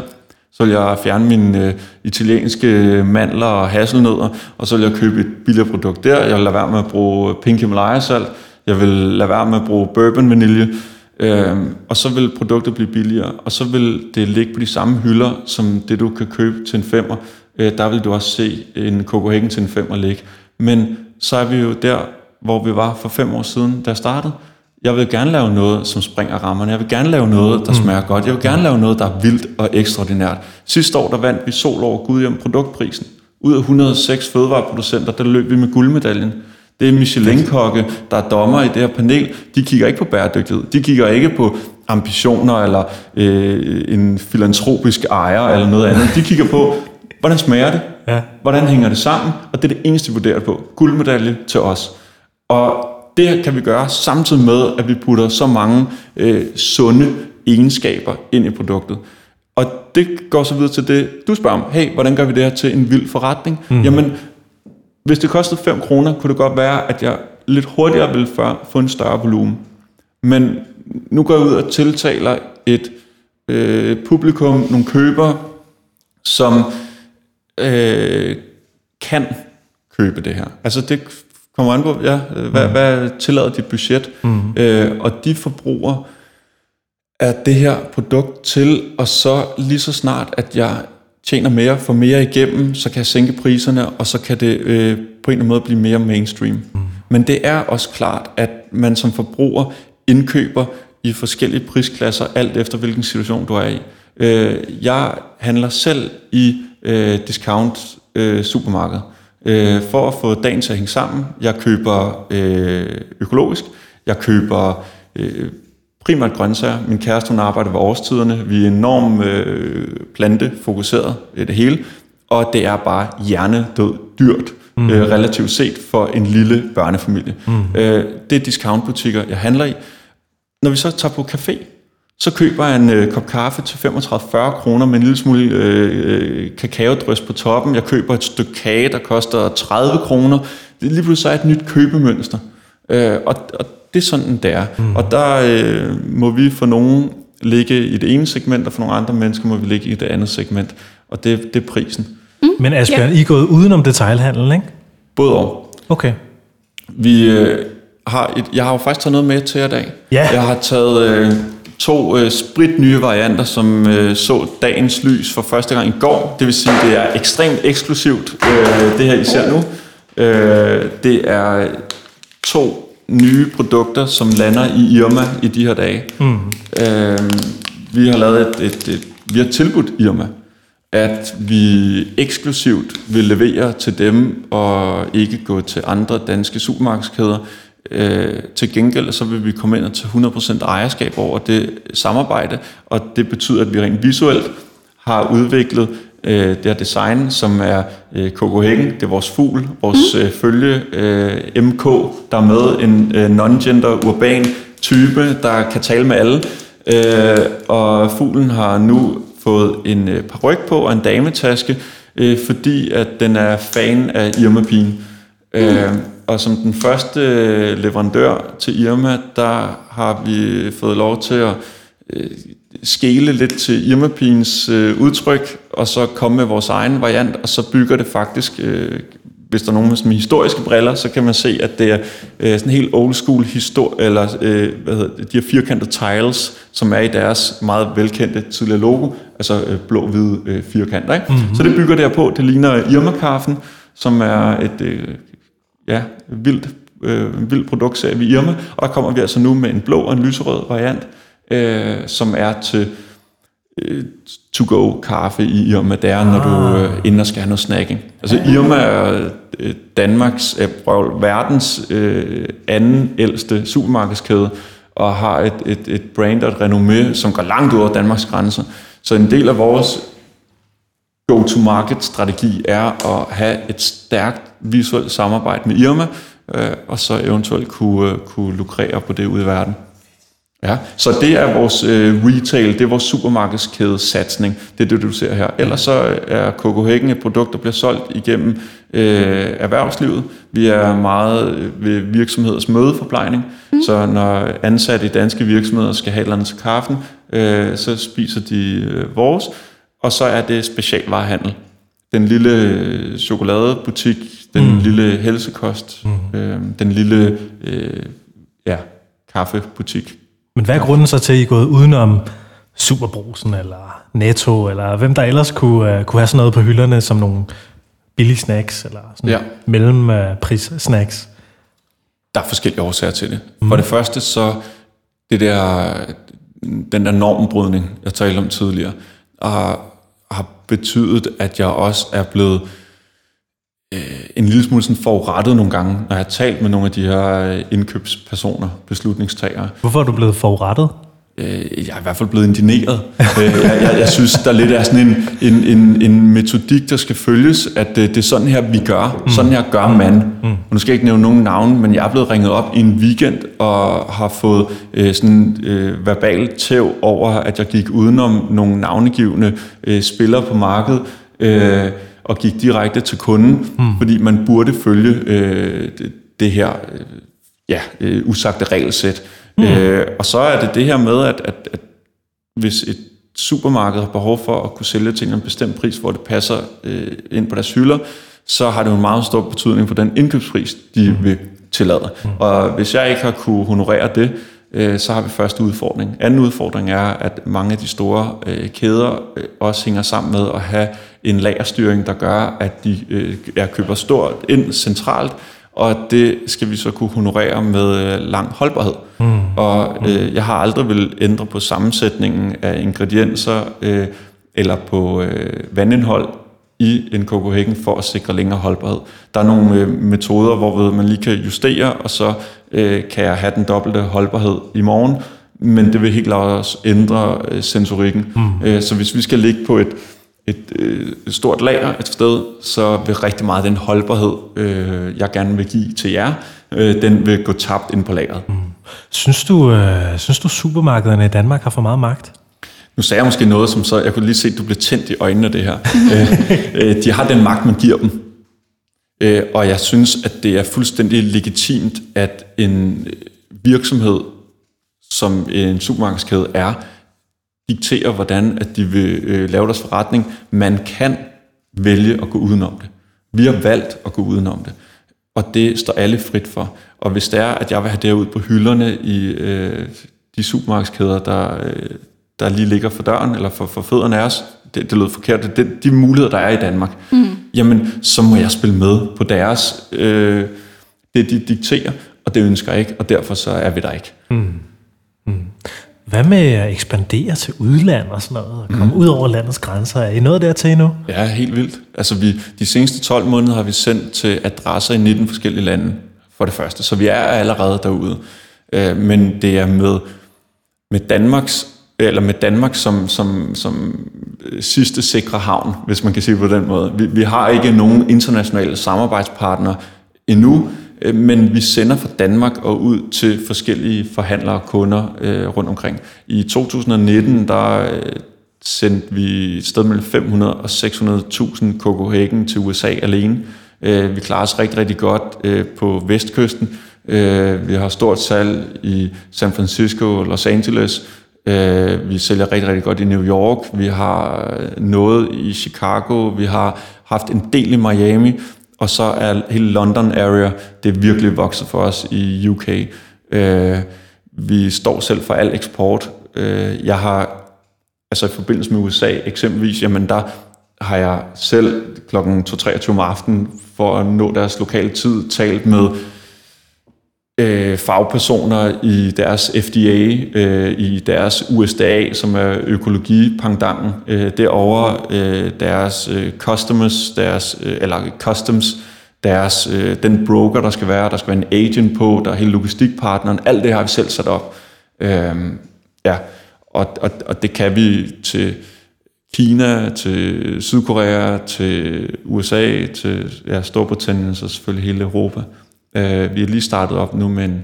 Så vil jeg fjerne mine øh, italienske øh, mandler og hasselnødder, og så vil jeg købe et billigere produkt der. Jeg vil lade være med at bruge pink Himalaya salt. Jeg vil lade være med at bruge bourbon-vanilje. Øh, og så vil produktet blive billigere, og så vil det ligge på de samme hylder, som det du kan købe til en femmer. Øh, der vil du også se en Copenhagen til en femmer ligge. Men så er vi jo der, hvor vi var for fem år siden, da jeg startede jeg vil gerne lave noget, som springer rammerne. Jeg vil gerne lave noget, der mm. smager godt. Jeg vil gerne lave noget, der er vildt og ekstraordinært. Sidste år, der vandt vi Sol over Gudhjem produktprisen. Ud af 106 fødevareproducenter, der løb vi med guldmedaljen. Det er Michelin-kokke, der er dommer i det her panel. De kigger ikke på bæredygtighed. De kigger ikke på ambitioner eller øh, en filantropisk ejer eller noget andet. De kigger på, hvordan smager det? Ja. Hvordan hænger det sammen? Og det er det eneste, de vurderer på. Guldmedalje til os. Og det kan vi gøre samtidig med, at vi putter så mange øh, sunde egenskaber ind i produktet. Og det går så videre til det, du spørger om. Hey, hvordan gør vi det her til en vild forretning? Mm. Jamen, hvis det kostede 5 kroner, kunne det godt være, at jeg lidt hurtigere ville få en større volumen. Men nu går jeg ud og tiltaler et øh, publikum, nogle køber, som øh, kan købe det her. Altså det kommer an på, ja, hvad, mm. hvad tillader dit budget? Mm. Øh, og de forbrugere af det her produkt til, og så lige så snart, at jeg tjener mere, får mere igennem, så kan jeg sænke priserne, og så kan det øh, på en eller anden måde blive mere mainstream. Mm. Men det er også klart, at man som forbruger indkøber i forskellige prisklasser, alt efter hvilken situation du er i. Øh, jeg handler selv i øh, discount øh, supermarked øh, for at få dagen til at hænge sammen. Jeg køber øh, økologisk, jeg køber øh, primært grøntsager. Min kæreste hun arbejder ved årstiderne. Vi er enormt øh, plantefokuseret i det hele. Og det er bare hjernedød dyrt, mm. øh, relativt set for en lille børnefamilie. Mm. Øh, det er discountbutikker, jeg handler i. Når vi så tager på café, så køber jeg en øh, kop kaffe til 35-40 kroner med en lille smule øh, øh, kakaodrys på toppen. Jeg køber et stykke kage, der koster 30 kroner. Er lige pludselig så er et nyt købemønster. Øh, og, og det er sådan, det er. Mm. Og der øh, må vi for nogen ligge i det ene segment, og for nogle andre mennesker må vi ligge i det andet segment. Og det, det er prisen. Mm. Men Asbjørn, ja. I er gået udenom detailhandlen, ikke? Både og. Okay. Vi øh, har et, jeg har jo faktisk taget noget med til i dag. Ja. Jeg har taget øh, to øh, sprit nye varianter, som øh, så dagens lys for første gang i går. Det vil sige, det er ekstremt eksklusivt, øh, det her I ser nu. Øh, det er to nye produkter, som lander i Irma i de her dage. Mm. Øh, vi har lavet et, et, et, vi har tilbudt Irma, at vi eksklusivt vil levere til dem og ikke gå til andre danske supermarkedskæder. Øh, til gengæld så vil vi komme ind og tage 100% ejerskab over det samarbejde, og det betyder, at vi rent visuelt har udviklet øh, det her design, som er øh, Copenhagen, det er vores fugl, vores mm. øh, følge øh, MK, der er med en øh, non-gender urban type, der kan tale med alle. Øh, og fuglen har nu fået en øh, paryk på og en dametaske, øh, fordi at den er fan af Irma Pien. Mm. Øh, og som den første leverandør til Irma, der har vi fået lov til at øh, skele lidt til Irma-pigens øh, udtryk, og så komme med vores egen variant, og så bygger det faktisk, øh, hvis der er nogen med historiske briller, så kan man se, at det er øh, sådan helt old school historie, eller øh, hvad hedder det, de her firkantede tiles, som er i deres meget velkendte tidligere logo, altså øh, blå-hvide øh, firkanter. Ikke? Mm-hmm. Så det bygger der på, det ligner Irma-kaffen, som er et øh, ja, vildt, øh, vildt produktserie ved Irma, og der kommer vi altså nu med en blå og en lyserød variant, øh, som er til øh, to-go kaffe i Irma, det er, når du øh, ender skal have noget snacking. Altså Irma er øh, Danmarks, øh, verdens øh, anden ældste supermarkedskæde, og har et, et, et brand og et renommé, som går langt ud over Danmarks grænser. Så en del af vores go-to-market-strategi er at have et stærkt visuelt samarbejde med Irma, øh, og så eventuelt kunne, øh, kunne lukrere på det ude i verden. Ja, så det er vores øh, retail, det er vores supermarkedskæde satsning. Det er det, du ser her. Ellers så er Copenhagen et produkt, der bliver solgt igennem øh, erhvervslivet. Vi er meget øh, ved virksomheders mødeforplejning, mm. så når ansatte i danske virksomheder skal have et eller andet til kaffen, øh, så spiser de øh, vores, og så er det specialvarehandel. Den lille øh, chokoladebutik, den mm. lille helsekost, mm. øh, den lille øh, ja, kaffebutik. Men hvad er grunden så til, at I er gået udenom Superbrusen eller Netto, eller hvem der ellers kunne, uh, kunne have sådan noget på hylderne som nogle billige snacks, eller sådan ja. mellempris snacks? Der er forskellige årsager til det. Mm. For det første så, det der, den der normbrydning, jeg talte om tidligere, har, har betydet, at jeg også er blevet en lille smule sådan forurettet nogle gange, når jeg har talt med nogle af de her øh, indkøbspersoner, beslutningstagere. Hvorfor er du blevet forurettet? Øh, jeg er i hvert fald blevet indineret. øh, jeg, jeg, jeg synes, der lidt er sådan en, en, en, en metodik, der skal følges, at det, det er sådan her, vi gør. Mm. Sådan her gør man. Mm. Og nu skal jeg ikke nævne nogen navn, men jeg er blevet ringet op i en weekend og har fået øh, sådan øh, verbal tæv over, at jeg gik udenom nogle navnegivende øh, spillere på markedet. Øh, og gik direkte til kunden, mm. fordi man burde følge øh, det, det her øh, ja, øh, usagte regelsæt. Mm. Øh, og så er det det her med, at, at, at hvis et supermarked har behov for at kunne sælge til en bestemt pris, hvor det passer øh, ind på deres hylder, så har det jo en meget stor betydning for den indkøbspris, de mm. vil tillade. Mm. Og hvis jeg ikke har kunne honorere det, øh, så har vi første udfordring. Anden udfordring er, at mange af de store øh, kæder øh, også hænger sammen med at have en lagerstyring, der gør, at de øh, er køber stort ind centralt, og det skal vi så kunne honorere med øh, lang holdbarhed. Mm. Og øh, jeg har aldrig vil ændre på sammensætningen af ingredienser øh, eller på øh, vandindhold i en Copenhagen for at sikre længere holdbarhed. Der er nogle øh, metoder, hvor man lige kan justere, og så øh, kan jeg have den dobbelte holdbarhed i morgen, men det vil helt klart også ændre øh, sensorikken. Mm. Øh, så hvis vi skal ligge på et, et, øh, stort lager et sted, så vil rigtig meget den holdbarhed, øh, jeg gerne vil give til jer, øh, den vil gå tabt ind på lageret. Mm. Synes du, øh, synes du supermarkederne i Danmark har for meget magt? Nu sagde jeg måske noget, som så, jeg kunne lige se, at du blev tændt i øjnene af det her. Øh, øh, de har den magt, man giver dem. Øh, og jeg synes, at det er fuldstændig legitimt, at en øh, virksomhed, som en supermarkedskæde er, dikterer, hvordan at de vil øh, lave deres forretning. Man kan vælge at gå udenom det. Vi har valgt at gå udenom det. Og det står alle frit for. Og hvis det er, at jeg vil have det ud på hylderne i øh, de supermarkedskæder, der, øh, der lige ligger for døren, eller for, for fødderne af os, det, det lød forkert, det, de muligheder, der er i Danmark, mm. jamen, så må jeg spille med på deres, øh, det de dikterer, og det ønsker jeg ikke, og derfor så er vi der ikke. Mm. Mm. Hvad med at ekspandere til udland og sådan noget, og komme mm. ud over landets grænser? Er I noget der til nu? Ja, helt vildt. Altså, vi, de seneste 12 måneder har vi sendt til adresser i 19 forskellige lande, for det første, så vi er allerede derude. Øh, men det er med, med Danmarks eller med Danmark som, som, som øh, sidste sikre havn, hvis man kan sige på den måde. Vi, vi har ikke nogen internationale samarbejdspartnere endnu, øh, men vi sender fra Danmark og ud til forskellige forhandlere og kunder øh, rundt omkring. I 2019, der øh, sendte vi et sted mellem 500 og 600.000 Copenhagen til USA alene. Øh, vi klarer os rigtig, rigtig godt øh, på vestkysten. Øh, vi har stort salg i San Francisco og Los Angeles, Øh, vi sælger rigtig, rigtig godt i New York. Vi har øh, noget i Chicago. Vi har haft en del i Miami. Og så er hele London area, det er virkelig vokset for os i UK. Øh, vi står selv for al eksport. Øh, jeg har, altså i forbindelse med USA eksempelvis, jamen der har jeg selv klokken 2.23 om aftenen for at nå deres lokale tid talt med øh, fagpersoner i deres FDA, øh, i deres USDA, som er økologipangdangen, øh, derovre øh, deres øh, customers, deres, øh, eller customs, deres, øh, den broker, der skal være, der skal være en agent på, der er hele logistikpartneren, alt det har vi selv sat op. Øh, ja, og, og, og det kan vi til Kina, til Sydkorea, til USA, til ja, Storbritannien, så selvfølgelig hele Europa. Uh, vi har lige startet op nu med en,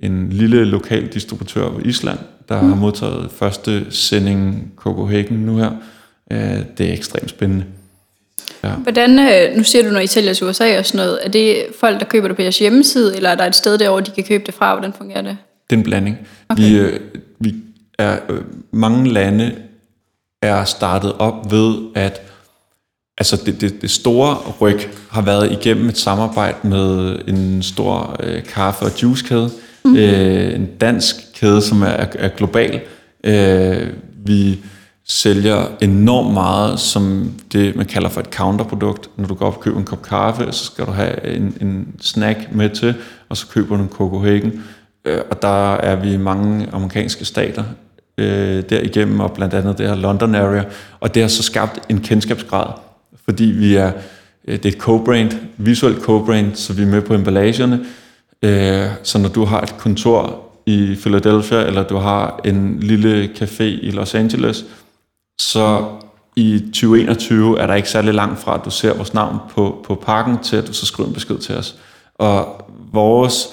en lille lokal distributør på Island, der mm. har modtaget første sending Copenhagen nu her. Uh, det er ekstremt spændende. Ja. Hvordan, øh, nu siger du, når I sælger til USA og sådan noget, er det folk, der køber det på jeres hjemmeside, eller er der et sted derovre, de kan købe det fra? Hvordan fungerer det? Det er en blanding. Okay. Vi, øh, vi er, øh, mange lande er startet op ved, at Altså det, det, det store ryg har været igennem et samarbejde med en stor øh, kaffe- og juicekæde. Mm. Øh, en dansk kæde, som er, er global. Øh, vi sælger enormt meget som det, man kalder for et counterprodukt. Når du går op og køber en kop kaffe, så skal du have en, en snack med til, og så køber du en Copenhagen. Øh, og der er vi i mange amerikanske stater øh, derigennem, og blandt andet det her London area. Og det har så skabt en kendskabsgrad fordi vi er, øh, det er et co-brand, visuelt co-brand, så vi er med på emballagerne. Øh, så når du har et kontor i Philadelphia, eller du har en lille café i Los Angeles, så i 2021 er der ikke særlig langt fra, at du ser vores navn på, på pakken, til at du så skriver en besked til os. Og vores,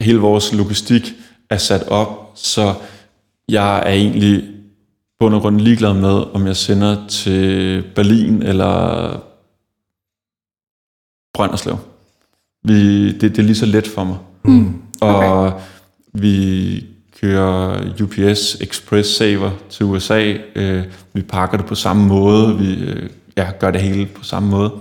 hele vores logistik er sat op, så jeg er egentlig bund og grund ligeglad med, om jeg sender til Berlin eller Brønderslev. Vi, det, det er lige så let for mig. Mm. Okay. Og vi kører UPS Express Saver til USA. Øh, vi pakker det på samme måde. Vi øh, ja, gør det hele på samme måde.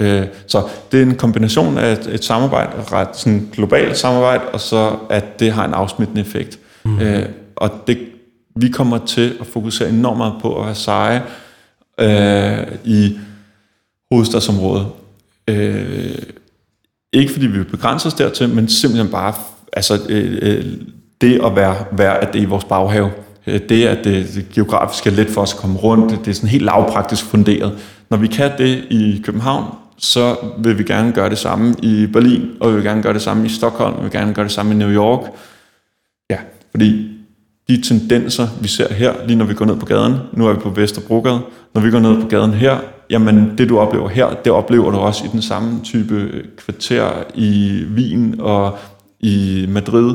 Øh, så det er en kombination af et, et samarbejde, et ret sådan globalt samarbejde, og så at det har en afsmittende effekt. Mm. Øh, og det, vi kommer til at fokusere enormt meget på at være seje øh, i hovedstadsområdet. Øh, ikke fordi vi vil begrænse os dertil, men simpelthen bare altså, øh, øh det at være, være at det er i vores baghave. Øh, det, at det, det geografisk er let for os at komme rundt, det er sådan helt lavpraktisk funderet. Når vi kan det i København, så vil vi gerne gøre det samme i Berlin, og vi vil gerne gøre det samme i Stockholm, vi vil gerne gøre det samme i New York. Ja, fordi de tendenser, vi ser her, lige når vi går ned på gaden, nu er vi på Vesterbrogade, når vi går ned på gaden her, jamen det du oplever her, det oplever du også i den samme type kvarter i Wien og i Madrid,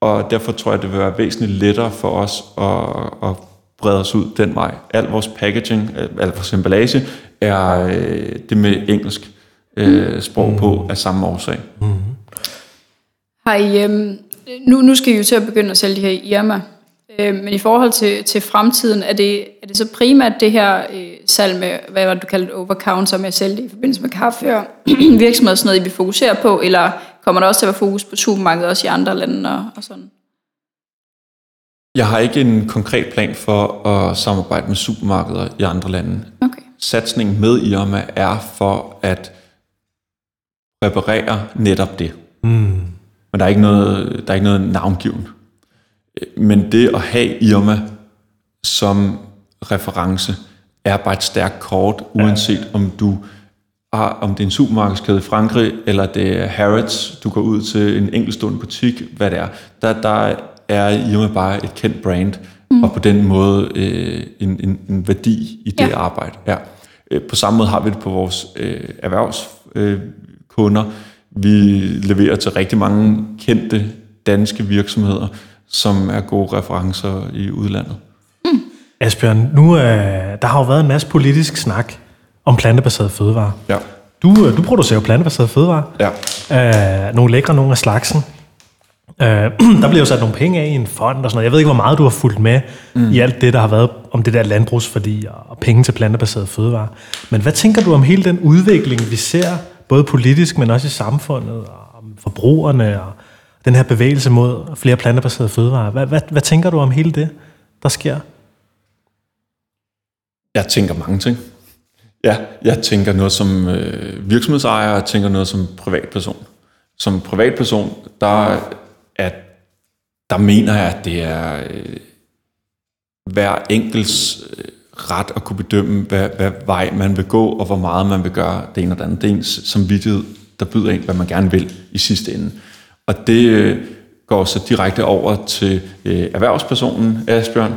og derfor tror jeg, det vil være væsentligt lettere for os at, at brede os ud den vej. Al vores packaging, al vores emballage, er øh, det med engelsk øh, sprog mm. på af samme årsag. Mm. Har I, øhm, nu, nu skal I jo til at begynde at sælge de her Irma, øh, men i forhold til, til fremtiden, er det, er det så primært det her øh, salg med, hvad var det, du kaldte overcounter med at sælge det i forbindelse med kaffe og virksomheder sådan noget, I vil fokusere på, eller kommer der også til at være fokus på supermarkedet også i andre lande og, og sådan? Jeg har ikke en konkret plan for at samarbejde med supermarkeder i andre lande. Okay. Satsningen med Irma er for at reparere netop det. Mm. Men der er ikke noget, der er ikke noget navngiven. Men det at have Irma som reference er bare et stærkt kort, uanset ja. om du har, om det er en supermarkedskæde i Frankrig, eller det er Harrods, du går ud til en enkeltstående butik, hvad det er. Der, der er Irma bare et kendt brand, mm. og på den måde øh, en, en, en værdi i det ja. arbejde. Ja. Øh, på samme måde har vi det på vores øh, erhvervskunder. Øh, vi leverer til rigtig mange kendte danske virksomheder, som er gode referencer i udlandet. Mm. Asbjørn, nu øh, der har jo været en masse politisk snak om plantebaseret fødevarer. Ja. Du, øh, du producerer jo plantebaseret fødevarer. Ja. Øh, nogle lækre, nogle af slagsen. Øh, der bliver jo sat nogle penge af i en fond og sådan noget. Jeg ved ikke, hvor meget du har fulgt med mm. i alt det, der har været om det der landbrugsforlig og penge til plantebaseret fødevarer. Men hvad tænker du om hele den udvikling, vi ser, både politisk, men også i samfundet, og om forbrugerne, og den her bevægelse mod flere plantebaserede fødevarer? Hvad, hvad, hvad tænker du om hele det, der sker? Jeg tænker mange ting. Ja, jeg tænker noget som øh, virksomhedsejer, og jeg tænker noget som privatperson. Som privatperson, der, at, der mener jeg, at det er øh, hver enkelts øh, ret at kunne bedømme, hvad, hvad vej man vil gå, og hvor meget man vil gøre det ene og det andet. Det er ens samvittighed, der byder ind, hvad man gerne vil i sidste ende. Og det øh, går så direkte over til øh, erhvervspersonen, Asbjørn,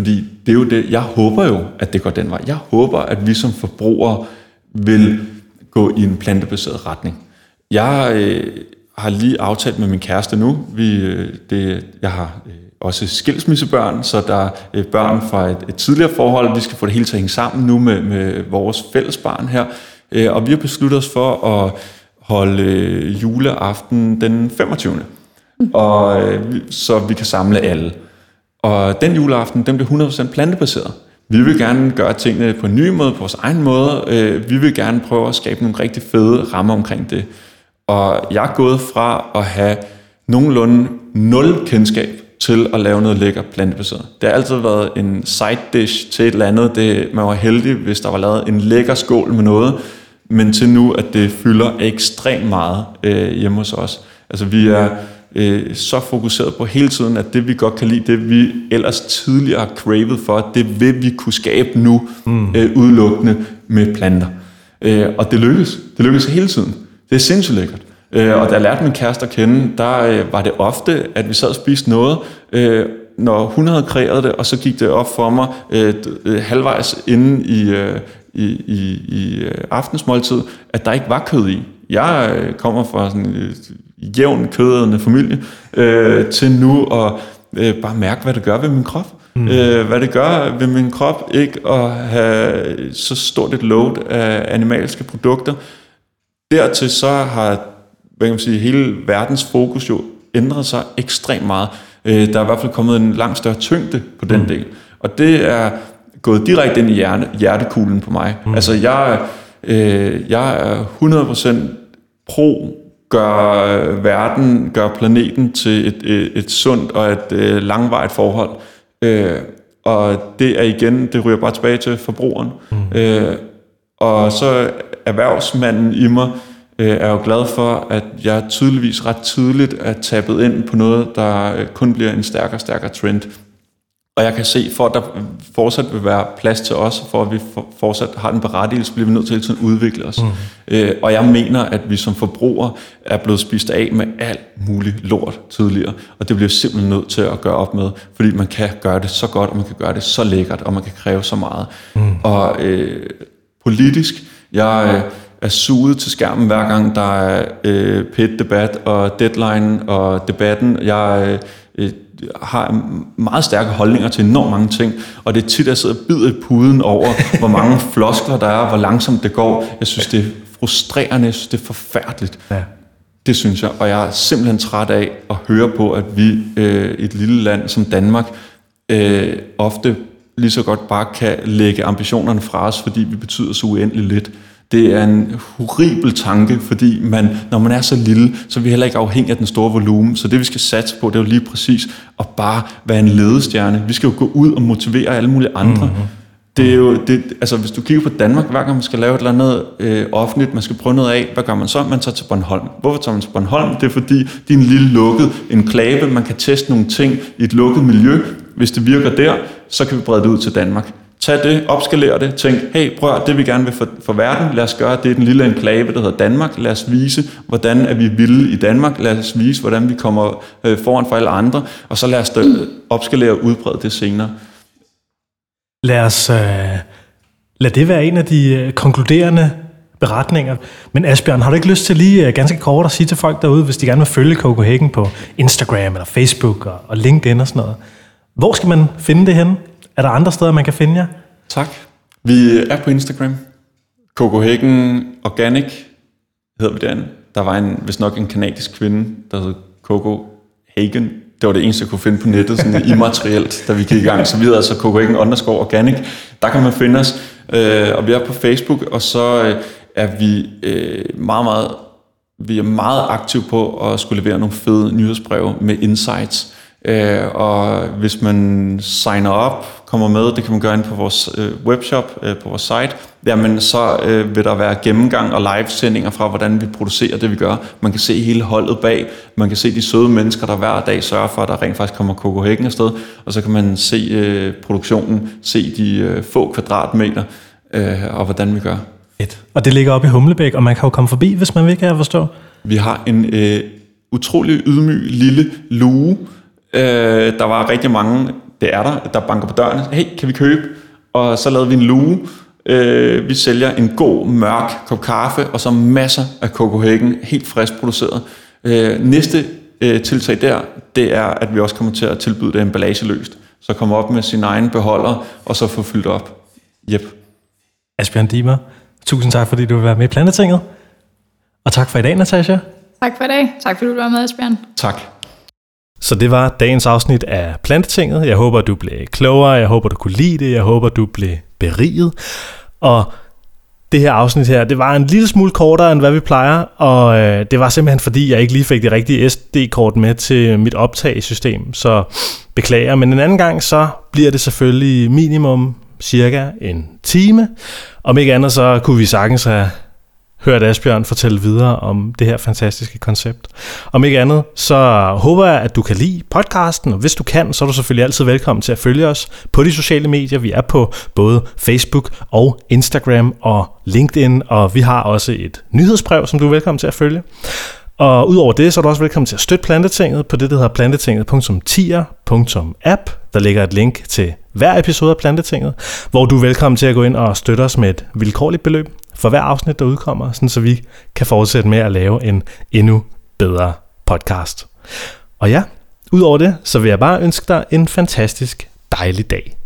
fordi det er jo det, jeg håber jo, at det går den vej. Jeg håber, at vi som forbrugere vil gå i en plantebaseret retning. Jeg øh, har lige aftalt med min kæreste nu, vi, øh, det, jeg har øh, også skilsmissebørn, så der er øh, børn fra et, et tidligere forhold, vi skal få det hele til at hænge sammen nu med, med vores fælles barn her. Øh, og vi har besluttet os for at holde øh, juleaften den 25. Og, øh, så vi kan samle alle. Og den juleaften, den bliver 100% plantebaseret. Vi vil gerne gøre tingene på en ny måde, på vores egen måde. Øh, vi vil gerne prøve at skabe nogle rigtig fede rammer omkring det. Og jeg er gået fra at have nogenlunde nul kendskab til at lave noget lækker plantebaseret. Det har altid været en side dish til et eller andet. Det, man var heldig, hvis der var lavet en lækker skål med noget, men til nu, at det fylder ekstremt meget øh, hjemme hos os. Altså vi er øh, så fokuseret på hele tiden, at det vi godt kan lide, det vi ellers tidligere har cravet for, det vil vi kunne skabe nu mm. øh, udelukkende med planter. Øh, og det lykkes. Det lykkes hele tiden. Det er sindssygt lækkert. Øh, og da jeg lærte min kæreste at kende, der øh, var det ofte, at vi sad og spiste noget, øh, når hun havde kreeret det, og så gik det op for mig øh, øh, halvvejs inde i, øh, i, i, i øh, aftensmåltid, at der ikke var kød i. Jeg øh, kommer fra sådan en øh, jævn kødende familie, øh, til nu at øh, bare mærke, hvad det gør ved min krop. Mm. Øh, hvad det gør ved min krop, ikke at have så stort et load af animalske produkter. Dertil så har hvad kan man sige, hele verdens fokus jo ændret sig ekstremt meget. Øh, der er i hvert fald kommet en langt større tyngde på den mm. del. Og det er gået direkte ind i hjerte, hjertekuglen på mig. Mm. Altså jeg, øh, jeg er 100% pro gør øh, verden, gør planeten til et, et, et sundt og et øh, langvarigt forhold. Øh, og det er igen, det ryger bare tilbage til forbrugeren. Mm. Øh, og så erhvervsmanden i mig øh, er jo glad for, at jeg tydeligvis ret tidligt er tappet ind på noget, der øh, kun bliver en stærkere og stærkere trend. Og jeg kan se, for at der fortsat vil være plads til os, for at vi fortsat har den berettigelse, bliver vi nødt til at udvikle os. Mm. Øh, og jeg mener, at vi som forbrugere er blevet spist af med alt muligt lort tidligere. Og det bliver simpelthen nødt til at gøre op med, fordi man kan gøre det så godt, og man kan gøre det så lækkert, og man kan kræve så meget. Mm. Og øh, politisk, jeg øh, er suget til skærmen hver gang, der er øh, pit-debat og deadline og debatten. Jeg øh, har meget stærke holdninger til enormt mange ting, og det er tit, at jeg sidder og bider i puden over, hvor mange floskler der er, hvor langsomt det går. Jeg synes, det er frustrerende, jeg synes, det er forfærdeligt. Ja. Det synes jeg, og jeg er simpelthen træt af at høre på, at vi øh, et lille land som Danmark øh, ofte lige så godt bare kan lægge ambitionerne fra os, fordi vi betyder så uendeligt lidt. Det er en horribel tanke, fordi man, når man er så lille, så er vi heller ikke afhængig af den store volumen. Så det vi skal satse på, det er jo lige præcis at bare være en ledestjerne. Vi skal jo gå ud og motivere alle mulige andre. Mm-hmm. Det er jo, det, altså hvis du kigger på Danmark, hver gang man skal lave et eller andet øh, offentligt, man skal prøve noget af, hvad gør man så? Man tager til Bornholm. Hvorfor tager man til Bornholm? Det er fordi, det er en lille lukket enklave, man kan teste nogle ting i et lukket miljø. Hvis det virker der, så kan vi brede det ud til Danmark. Tag det, opskalere det, tænk, hey, prøv det vi gerne vil for, for verden, lad os gøre det er den lille enklave, der hedder Danmark, lad os vise, hvordan er vi vilde i Danmark, lad os vise, hvordan vi kommer øh, foran for alle andre, og så lad os øh, opskalere og udbrede det senere. Lad os øh, lad det være en af de øh, konkluderende beretninger. Men Asbjørn, har du ikke lyst til lige øh, ganske kort at sige til folk derude, hvis de gerne vil følge Copenhagen på Instagram eller Facebook og, og LinkedIn og sådan noget, hvor skal man finde det henne? Er der andre steder, man kan finde jer? Tak. Vi er på Instagram. Copenhagen Organic hedder vi derinde. Der var en, hvis nok en kanadisk kvinde, der hed Coco Hagen, det var det eneste, jeg kunne finde på nettet, sådan immaterielt, da vi gik i gang. Så vi hedder altså Copenhagen underscore organic. Der kan man finde os, øh, og vi er på Facebook, og så øh, er vi øh, meget, meget, vi er meget aktive på at skulle levere nogle fede nyhedsbreve med insights. Øh, og hvis man signer op, kommer med, det kan man gøre ind på vores øh, webshop, øh, på vores site, jamen så øh, vil der være gennemgang og live-sendinger fra, hvordan vi producerer det, vi gør. Man kan se hele holdet bag, man kan se de søde mennesker, der hver dag sørger for, at der rent faktisk kommer Coco Hækken afsted, og så kan man se øh, produktionen, se de øh, få kvadratmeter, øh, og hvordan vi gør. Et. Og det ligger op i Humlebæk, og man kan jo komme forbi, hvis man vil, kan jeg forstå. Vi har en øh, utrolig ydmyg lille luge, Øh, der var rigtig mange, det er der, der banker på døren. Hey, kan vi købe? Og så lavede vi en luge. Øh, vi sælger en god, mørk kop kaffe, og så masser af Copenhagen, helt frisk produceret. Øh, næste øh, tiltag der, det er, at vi også kommer til at tilbyde det emballageløst. Så komme op med sin egen beholder, og så få fyldt op. Yep. Asbjørn Dimer, tusind tak, fordi du vil være med i Plantetinget. Og tak for i dag, Natasha. Tak for i dag. Tak fordi du var med, Asbjørn. Tak. Så det var dagens afsnit af Plantetinget. Jeg håber, du blev klogere. Jeg håber, du kunne lide det. Jeg håber, du blev beriget. Og det her afsnit her, det var en lille smule kortere, end hvad vi plejer, og øh, det var simpelthen fordi, jeg ikke lige fik det rigtige SD-kort med til mit optagesystem, så beklager. Men en anden gang, så bliver det selvfølgelig minimum cirka en time. Om ikke andet, så kunne vi sagtens have hørt Asbjørn fortælle videre om det her fantastiske koncept. Om ikke andet, så håber jeg, at du kan lide podcasten, og hvis du kan, så er du selvfølgelig altid velkommen til at følge os på de sociale medier. Vi er på både Facebook og Instagram og LinkedIn, og vi har også et nyhedsbrev, som du er velkommen til at følge. Og udover det, så er du også velkommen til at støtte Plantetinget på det, der hedder plantetinget.tier.app. Der ligger et link til hver episode af Plantetinget, hvor du er velkommen til at gå ind og støtte os med et vilkårligt beløb for hver afsnit, der udkommer, sådan så vi kan fortsætte med at lave en endnu bedre podcast. Og ja, udover det, så vil jeg bare ønske dig en fantastisk dejlig dag.